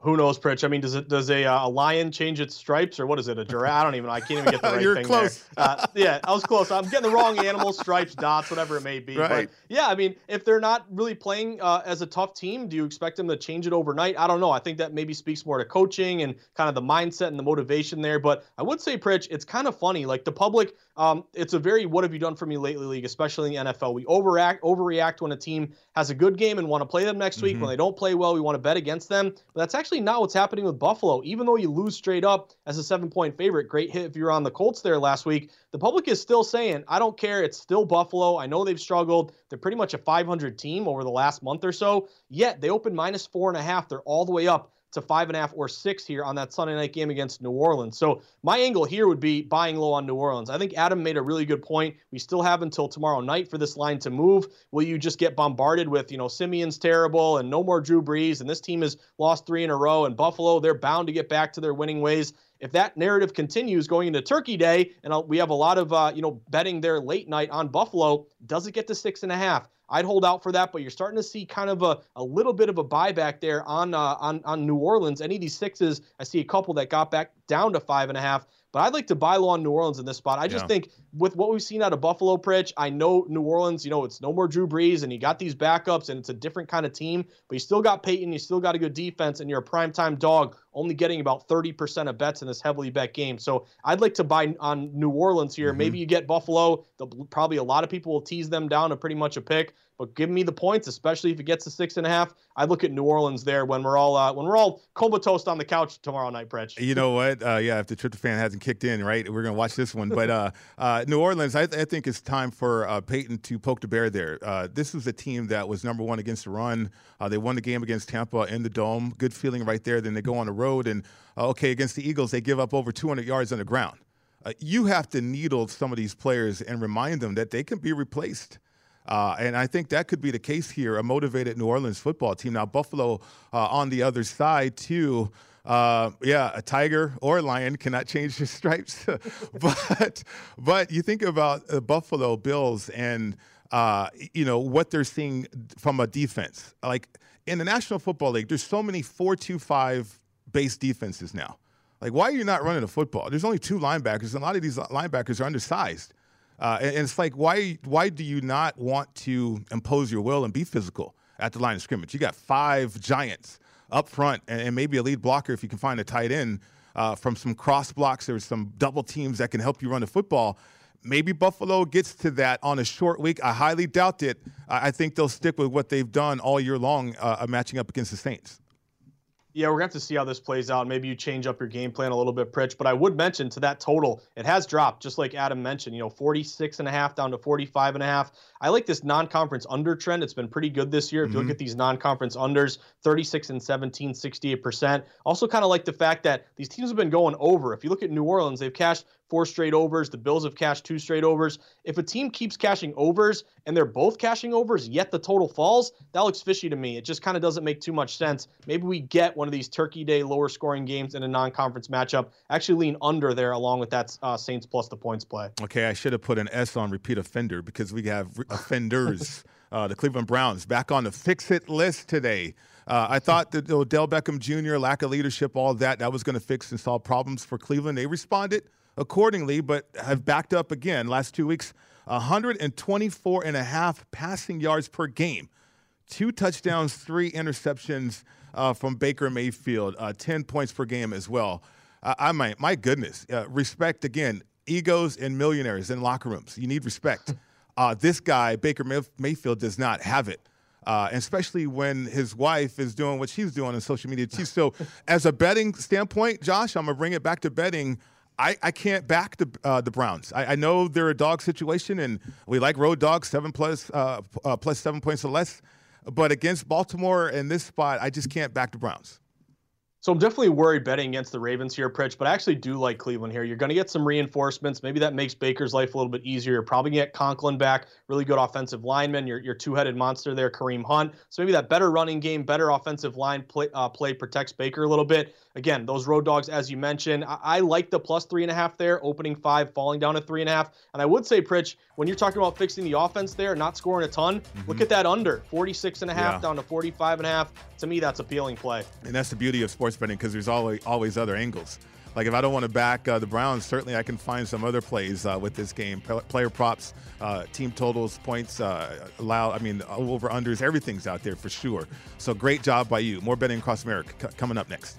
Who knows, Pritch? I mean, does it does a, uh, a lion change its stripes or what is it? A giraffe? I don't even. I can't even get the right You're thing close. there. Uh, yeah, I was close. I'm getting the wrong animal stripes, dots, whatever it may be. Right. But yeah, I mean, if they're not really playing uh, as a tough team, do you expect them to change it overnight? I don't know. I think that maybe speaks more to coaching and kind of the mindset and the motivation there. But I would say, Pritch, it's kind of funny. Like the public um, it's a very what have you done for me lately league, especially in the NFL. We overact, overreact when a team has a good game and want to play them next week. Mm-hmm. When they don't play well, we want to bet against them. But that's actually not what's happening with Buffalo. Even though you lose straight up as a seven point favorite, great hit if you're on the Colts there last week. The public is still saying, I don't care. It's still Buffalo. I know they've struggled. They're pretty much a 500 team over the last month or so. Yet they open minus four and a half. They're all the way up to five and a half or six here on that Sunday night game against New Orleans. So my angle here would be buying low on New Orleans. I think Adam made a really good point. We still have until tomorrow night for this line to move. Will you just get bombarded with, you know, Siemian's terrible and no more Drew Brees and this team has lost three in a row and Buffalo, they're bound to get back to their winning ways if that narrative continues going into Turkey Day, and we have a lot of uh, you know betting there late night on Buffalo, does it get to six and a half? I'd hold out for that, but you're starting to see kind of a, a little bit of a buyback there on uh, on on New Orleans. Any of these sixes, I see a couple that got back down to five and a half. But I'd like to buy low on New Orleans in this spot. I just yeah. think with what we've seen out of Buffalo, Pritch, I know New Orleans, you know, it's no more Drew Brees and you got these backups and it's a different kind of team, but you still got Payton, you still got a good defense, and you're a primetime dog, only getting about 30% of bets in this heavily bet game. So I'd like to buy on New Orleans here. Mm-hmm. Maybe you get Buffalo. Probably a lot of people will tease them down to pretty much a pick but give me the points, especially if it gets to six and a half. I look at New Orleans there when we're all uh, when we're all comatose on the couch tomorrow night, Pritch. You know what? Uh, yeah, if the tryptophan hasn't kicked in, right, we're gonna watch this one. But uh, uh New Orleans, I, th- I, think it's time for uh, Payton to poke the bear there. Uh, this was a team that was number one against the run. they won the game against Tampa in the dome. Good feeling right there. Then they go on the road and okay against the Eagles, they give up over 200 yards on the ground. you have to needle some of these players and remind them that they can be replaced. Uh, and I think that could be the case here. A motivated New Orleans football team. Now, Buffalo uh, on the other side, too. Uh, yeah, a tiger or a lion cannot change their stripes. but but you think about the Buffalo Bills and uh, you know what they're seeing from a defense. Like in the National Football League, there's so many four-two-five base defenses now. Like, why are you not running the football? There's only two linebackers, and a lot of these linebackers are undersized. Uh, and, and, it's like, why, why do you not want to impose your will and be physical at the line of scrimmage? You got five giants up front and, and maybe a lead blocker if you can find a tight end uh, from some cross blocks or some double teams that can help you run the football. Maybe Buffalo gets to that on a short week. I highly doubt it. I think they'll stick with what they've done all year long, uh, matching up against the Saints. Yeah, we're going to have to see how this plays out. Maybe you change up your game plan a little bit, Pritch. But I would mention to that total, it has dropped, just like Adam mentioned, you know, 46 and a half down to 45 and a half. I like this non-conference under trend. It's been pretty good this year. If mm-hmm. you look mm-hmm. at these non-conference unders, 36 and 17, 68%. Also kind of like the fact that these teams have been going over. If you look at New Orleans, they've cashed four straight overs. The Bills have cashed two straight overs. If a team keeps cashing overs and they're both cashing overs, yet the total falls, that looks fishy to me. It just kind of doesn't make too much sense. Maybe we get one of these Turkey Day lower scoring games in a non conference matchup. Actually, lean under there along with that uh, Saints plus the points play. Okay, I should have put an S on repeat offender because we have offenders. Uh, the Cleveland Browns back on the fix it list today. Uh, I thought that Odell Beckham Jr., lack of leadership, all that, that was going to fix and solve problems for Cleveland. They responded accordingly, but have backed up again last two weeks 124 and a half passing yards per game, two touchdowns, three interceptions uh, from Baker Mayfield, uh, 10 points per game as well. Uh, I might, my goodness, uh, respect again, egos and millionaires in locker rooms. You need respect. Uh, this guy, Baker Mayfield, does not have it. Uh, especially when his wife is doing what she's doing on social media. Too. So, as a betting standpoint, Josh, I'm gonna bring it back to betting. I, I can't back the uh, the Browns. I, I, know they're a dog situation, and we like road dogs, seven plus, uh, uh, plus seven points or less. But against Baltimore in this spot, I just can't back the Browns. So I'm definitely worried betting against the Ravens here, Pritch, but I actually do like Cleveland here. You're going to get some reinforcements. Maybe that makes Baker's life a little bit easier. You're probably going to get Conklin back, really good offensive lineman. Your, your two-headed monster there, Kareem Hunt. So maybe that better running game, better offensive line play, uh, play protects Baker a little bit. Again, those road dogs, as you mentioned, I, I like the plus three and a half there, opening five, falling down to three and a half. And I would say, Pritch, when you're talking about fixing the offense there, not scoring a ton, mm-hmm. look at that under 46 and a half yeah. down to 45 and a half. To me, that's appealing play. And that's the beauty of sports betting because there's always always other angles. Like if I don't want to back uh, the Browns, certainly I can find some other plays uh, with this game. Player props, uh, team totals, points, uh, allow. I mean, over unders, everything's out there for sure. So great job by you. More betting across America c- coming up next.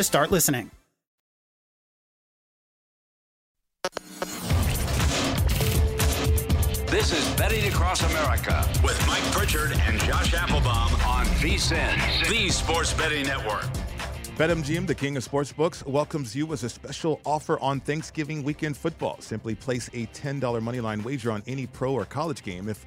start listening. This is Betting Across America with Mike Pritchard and Josh Applebaum on VSIN, the Sports Betting Network. BetMGM, the king of sportsbooks, welcomes you with a special offer on Thanksgiving weekend football. Simply place a $10 moneyline wager on any pro or college game. If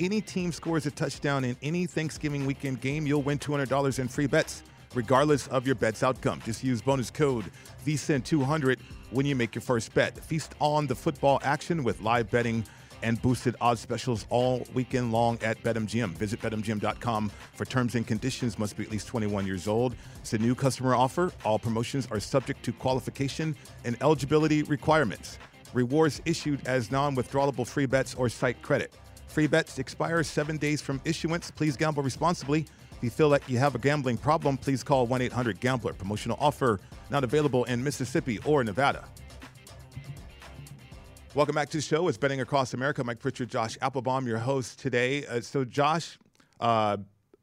any team scores a touchdown in any Thanksgiving weekend game, you'll win $200 in free bets, regardless of your bet's outcome. Just use bonus code VSIN200 when you make your first bet. Feast on the football action with live betting and boosted odds specials all weekend long at BetMGM. Visit BetMGM.com for terms and conditions. Must be at least 21 years old. It's a new customer offer. All promotions are subject to qualification and eligibility requirements. Rewards issued as non-withdrawable free bets or site credit. Free bets expire seven days from issuance. Please gamble responsibly. If you feel that you have a gambling problem, please call 1-800-GAMBLER. Promotional offer not available in Mississippi or Nevada. Welcome back to the show. It's Betting Across America. Mike Pritchard, Josh Applebaum, your host today. Uh, so, Josh, uh,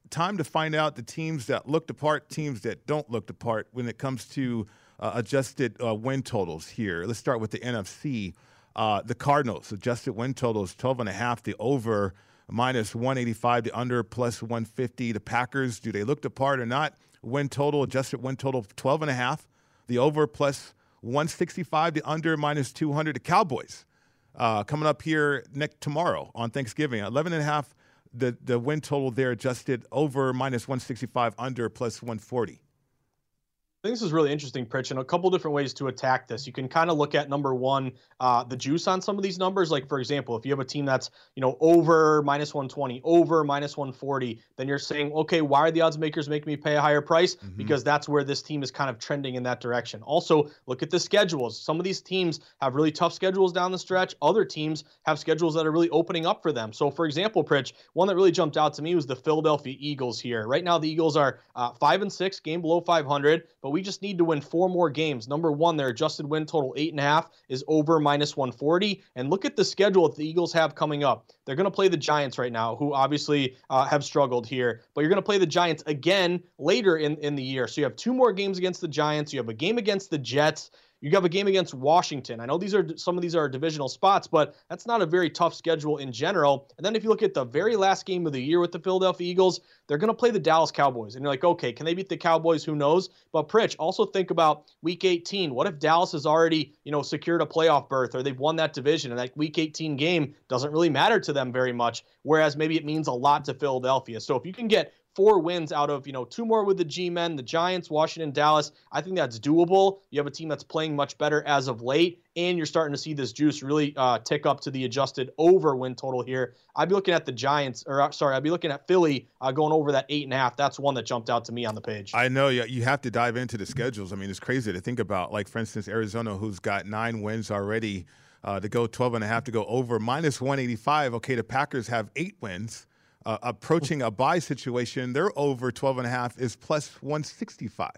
time to find out the teams that looked apart, teams that don't look apart when it comes to uh, adjusted uh, win totals here. Let's start with the NFC. Uh, the Cardinals adjusted win totals 12 and a half. The over minus 185. The under plus 150. The Packers, do they look the part or not? Win total adjusted win total 12 and a half. The over plus 165, the under minus 200. The Cowboys uh, coming up here next tomorrow on Thanksgiving, 11 and a half. The the win total there adjusted over minus 165, under plus 140. I think this is really interesting, Pritch, and a couple different ways to attack this. You can kind of look at number one, uh, the juice on some of these numbers. Like for example, if you have a team that's you know over minus 120, over minus 140, then you're saying, okay, why are the odds makers making me pay a higher price? Mm-hmm. Because that's where this team is kind of trending in that direction. Also, look at the schedules. Some of these teams have really tough schedules down the stretch. Other teams have schedules that are really opening up for them. So for example, Pritch, one that really jumped out to me was the Philadelphia Eagles here. Right now, the Eagles are uh, five and six, game below 500, but we just need to win four more games. Number one, their adjusted win total eight and a half is over minus 140. And look at the schedule that the Eagles have coming up. They're going to play the Giants right now, who obviously uh, have struggled here, but you're going to play the Giants again later in, in the year. So you have two more games against the Giants. You have a game against the Jets You have a game against Washington. I know these are some of these are divisional spots, but that's not a very tough schedule in general. And then if you look at the very last game of the year with the Philadelphia Eagles, they're going to play the Dallas Cowboys. And you're like, okay, can they beat the Cowboys? Who knows? But Pritch, also think about week 18. What if Dallas has already, you know, secured a playoff berth or they've won that division and that week 18 game doesn't really matter to them very much, whereas maybe it means a lot to Philadelphia. So if you can get four wins out of, you know, two more with the G men, the Giants, Washington, Dallas. I think that's doable. You have a team that's playing much better as of late, and you're starting to see this juice really uh, tick up to the adjusted over win total here. I'd be looking at the Giants, or uh, sorry, I'd be looking at Philly uh, going over that eight and a half. That's one that jumped out to me on the page. I know you, you have to dive into the schedules. I mean, it's crazy to think about. Like, for instance, Arizona, who's got nine wins already. Uh, to go 12 and a half to go over minus 185 okay the packers have eight wins uh, approaching a bye situation, they're over 12 and a half is plus 165.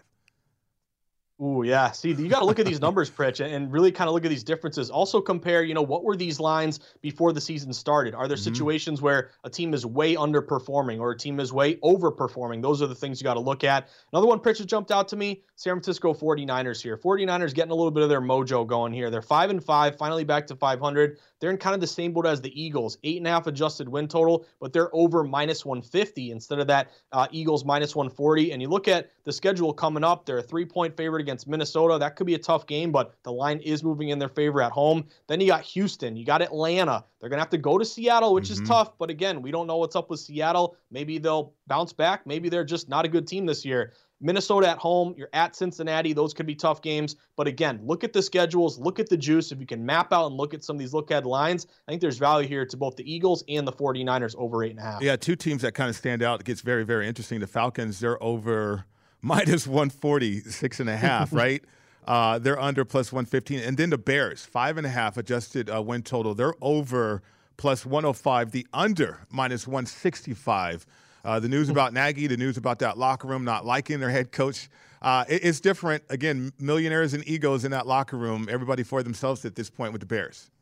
Ooh, yeah. See, you got to look at these numbers, Pritch, and really kind of look at these differences. Also compare, you know, what were these lines before the season started? Are there mm-hmm. situations where a team is way underperforming or a team is way overperforming? Those are the things you got to look at. Another one, Pritch, that jumped out to me, San Francisco 49ers here. 49ers getting a little bit of their mojo going here. They're 5 and 5, finally back to 500. They're in kind of the same boat as the Eagles, eight and a half adjusted win total, but they're over minus 150 instead of that uh, Eagles minus 140. And you look at the schedule coming up, they're a three point favorite against Minnesota. That could be a tough game, but the line is moving in their favor at home. Then you got Houston, you got Atlanta. They're going to have to go to Seattle, which mm-hmm. is tough. But again, we don't know what's up with Seattle. Maybe they'll bounce back. Maybe they're just not a good team this year. Minnesota at home, you're at Cincinnati. Those could be tough games. But again, look at the schedules, look at the juice. If you can map out and look at some of these look ahead lines, I think there's value here to both the Eagles and the 49ers over eight and a half. Yeah, two teams that kind of stand out. It gets very, very interesting. The Falcons, they're over minus 140, six and a half, right? Uh, they're under plus 115. And then the Bears, five and a half adjusted uh, win total. They're over plus 105. The under minus 165. Uh, the news about Nagy, the news about that locker room not liking their head coach. Uh, it, it's different. Again, millionaires and egos in that locker room, everybody for themselves at this point with the Bears.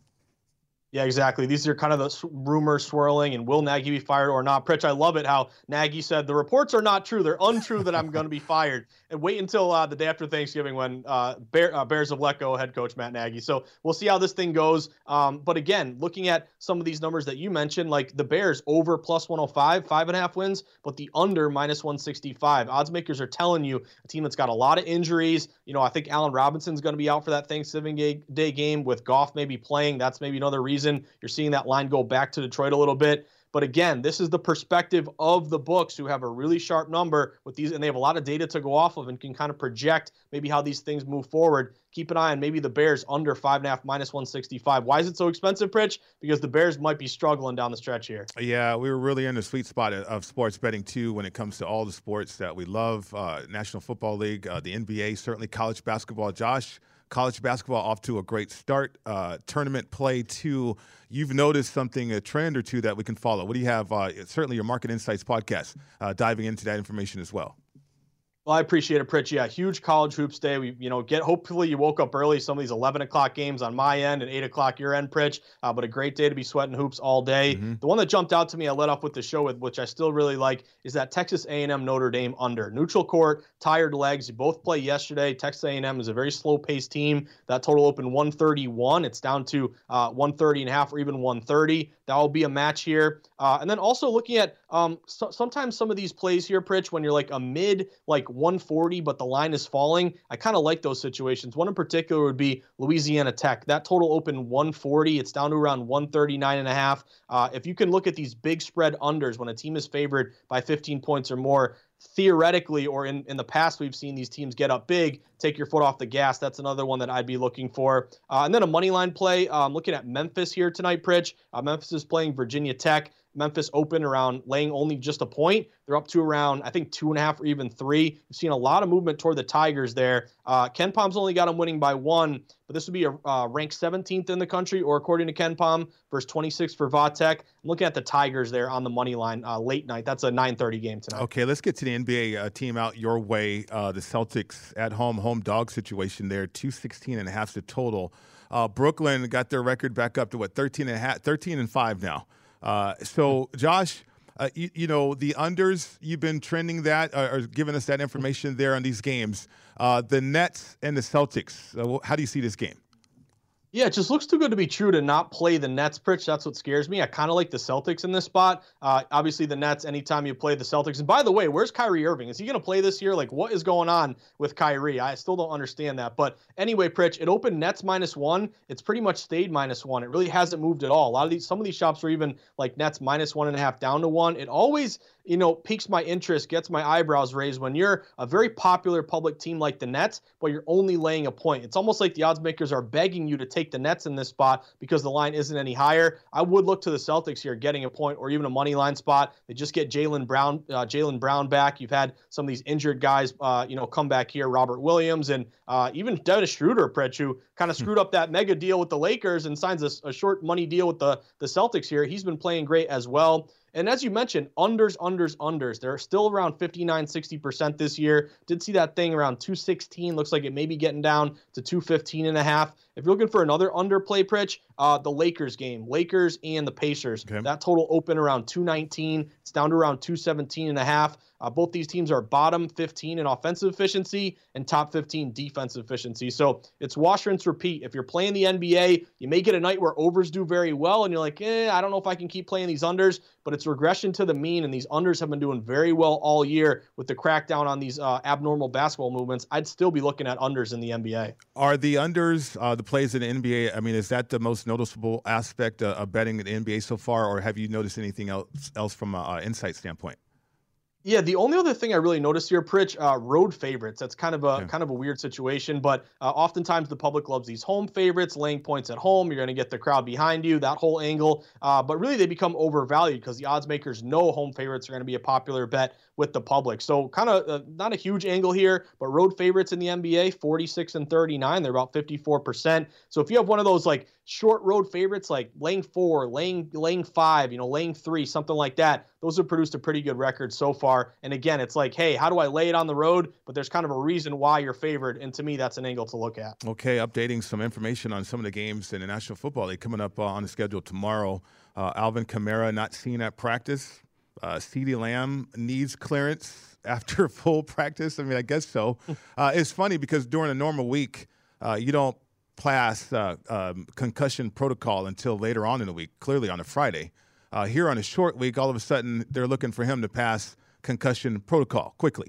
Yeah, exactly. These are kind of the rumors swirling, and will Nagy be fired or not? Pritch, I love it how Nagy said the reports are not true; they're untrue that I'm going to be fired. And wait until uh, the day after Thanksgiving when uh, Bear, uh, Bears have let go head coach Matt Nagy. So we'll see how this thing goes. Um, but again, looking at some of these numbers that you mentioned, like the Bears over plus 105, five and a half wins, but the under minus 165. Odds makers are telling you a team that's got a lot of injuries. You know, I think Allen Robinson's going to be out for that Thanksgiving Day game with Goff maybe playing. That's maybe another reason season. You're seeing that line go back to Detroit a little bit. But again, this is the perspective of the books who have a really sharp number with these, and they have a lot of data to go off of and can kind of project maybe how these things move forward. Keep an eye on maybe the Bears under five and a half minus 165. Why is it so expensive, Pritch? Because the Bears might be struggling down the stretch here. Yeah, we were really in the sweet spot of sports betting too when it comes to all the sports that we love uh, National Football League, uh, the NBA, certainly college basketball. Josh, college basketball off to a great start. Uh, tournament play too. You've noticed something, a trend or two that we can follow. What do you have? Uh, certainly, your Market Insights podcast uh, diving into that information as well. Well, I appreciate it, Pritch. Yeah, huge college hoops day. We, you know, get hopefully you woke up early. Some of these 11 o'clock games on my end and 8 o'clock your end, Pritch. Uh, but a great day to be sweating hoops all day. Mm-hmm. The one that jumped out to me, I led off with the show with, which I still really like, is that Texas A&M Notre Dame under neutral court, tired legs. You both play yesterday. Texas A&M is a very slow-paced team. That total opened 131. It's down to uh, 130 and a half or even 130. That will be a match here. Uh, and then also looking at um, so, sometimes some of these plays here, Pritch, when you're like a mid like 140, but the line is falling. I kind of like those situations. One in particular would be Louisiana Tech. That total opened 140. It's down to around 139 and a half. Uh, if you can look at these big spread unders when a team is favored by 15 points or more, theoretically or in, in the past we've seen these teams get up big take your foot off the gas. That's another one that i'd be looking for. Uh, and then a money line play. Um, looking at memphis here tonight pritch. Uh, memphis is playing virginia tech Memphis open around laying only just a point. They're up to around, I think, two and a half or even three. We've seen a lot of movement toward the Tigers there. Uh, KenPom's only got them winning by one, but this would be a uh, ranked 17th in the country, or according to KenPom, versus 26 for Vatek. I'm looking at the Tigers there on the money line uh, late night. That's a 9:30 game tonight. Okay, let's get to the NBA uh, team out your way. Uh, the Celtics at home, home dog situation there, 216 and a half the total. Uh, Brooklyn got their record back up to what 13 and a half, 13 and five now. Uh, so, Josh, Uh, you, you, know, the unders, you've been trending that uh, or giving us that information there on these games. Uh, the Nets and the Celtics, uh, how do you see this game? Yeah, it just looks too good to be true to not play the Nets, Pritch. That's what scares me. I kind of like the Celtics in this spot. Uh, obviously, the Nets, anytime you play the Celtics. And by the way, where's Kyrie Irving? Is he going to play this year? Like, what is going on with Kyrie? I still don't understand that. But anyway, Pritch, it opened Nets minus one. It's pretty much stayed minus one. It really hasn't moved at all. A lot of these, some of these shops were even like Nets minus one and a half down to one. It always you know, piques my interest, gets my eyebrows raised when you're a very popular public team like the Nets, but you're only laying a point. It's almost like the odds makers are begging you to take the Nets in this spot because the line isn't any higher. I would look to the Celtics here, getting a point or even a money line spot. They just get Jaylen Brown, uh, Jaylen Brown back. You've had some of these injured guys, uh, you know, come back here. Robert Williams and uh, even Dennis Schroeder, Pritch, who kind of hmm. screwed up that mega deal with the Lakers and signs a, a short money deal with the the Celtics here. He's been playing great as well. And as you mentioned, unders, unders, unders. They're still around 59, 60% this year. Did see that thing around 216. Looks like it may be getting down to 215 and a half. If you're looking for another underplay Pritch, uh, the Lakers game, Lakers and the Pacers. Okay. That total open around 219. It's down to around 217 and a half. Uh, both these teams are bottom 15 in offensive efficiency and top 15 defensive efficiency. So it's wash, rinse, repeat. If you're playing the NBA, you may get a night where overs do very well, and you're like, eh, I don't know if I can keep playing these unders, but it's regression to the mean, and these unders have been doing very well all year with the crackdown on these uh, abnormal basketball movements. I'd still be looking at unders in the NBA. Are the unders, uh, the plays in the NBA, I mean, is that the most noticeable aspect uh, of betting in the NBA so far, or have you noticed anything else, else from an insight standpoint? Yeah, the only other thing I really noticed here, Pritch, uh, road favorites. That's kind of a yeah. kind of a weird situation, but uh, oftentimes the public loves these home favorites, laying points at home. You're going to get the crowd behind you, that whole angle. Uh, but really, they become overvalued because the odds makers know home favorites are going to be a popular bet with the public. So kind of uh, not a huge angle here, but road favorites in the NBA, 46 and 39. They're about 54%. So if you have one of those like short road favorites like laying four, laying laying five, you know, laying three, something like that, those have produced a pretty good record so far. And again, it's like, hey, how do I lay it on the road? But there's kind of a reason why you're favored. And to me, that's an angle to look at. Okay, updating some information on some of the games in the National Football League coming up uh, on the schedule tomorrow. Uh, Alvin Kamara not seen at practice. Uh, CeeDee Lamb needs clearance after full practice. I mean, I guess so. Uh, it's funny because during a normal week, uh, you don't pass uh, um, concussion protocol until later on in the week, clearly on a Friday. Uh, here on a short week, all of a sudden, they're looking for him to pass concussion protocol quickly.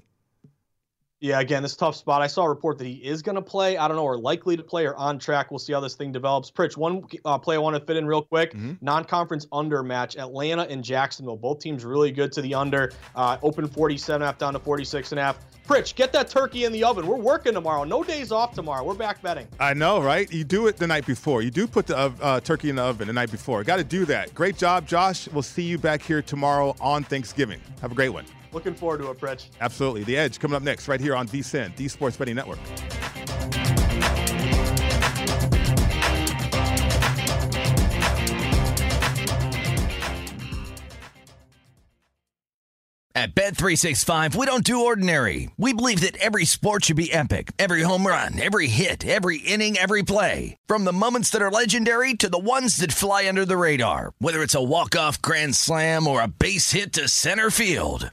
Yeah, again, this tough spot. I saw a report that he is going to play. I don't know, or likely to play or on track. We'll see how this thing develops. Pritch, one uh, play I want to fit in real quick mm-hmm. non conference under match Atlanta and Jacksonville. Both teams really good to the under. Uh, open 47 half down to 46 and a half. Pritch, get that turkey in the oven. We're working tomorrow. No days off tomorrow. We're back betting. I know, right? You do it the night before. You do put the uh, turkey in the oven the night before. Got to do that. Great job, Josh. We'll see you back here tomorrow on Thanksgiving. Have a great one. Looking forward to it, Pritch. Absolutely. The Edge coming up next, right here on VSIN, the Sports Betting Network. At Bet365, we don't do ordinary. We believe that every sport should be epic. Every home run, every hit, every inning, every play. From the moments that are legendary to the ones that fly under the radar. Whether it's a walk-off grand slam or a base hit to center field.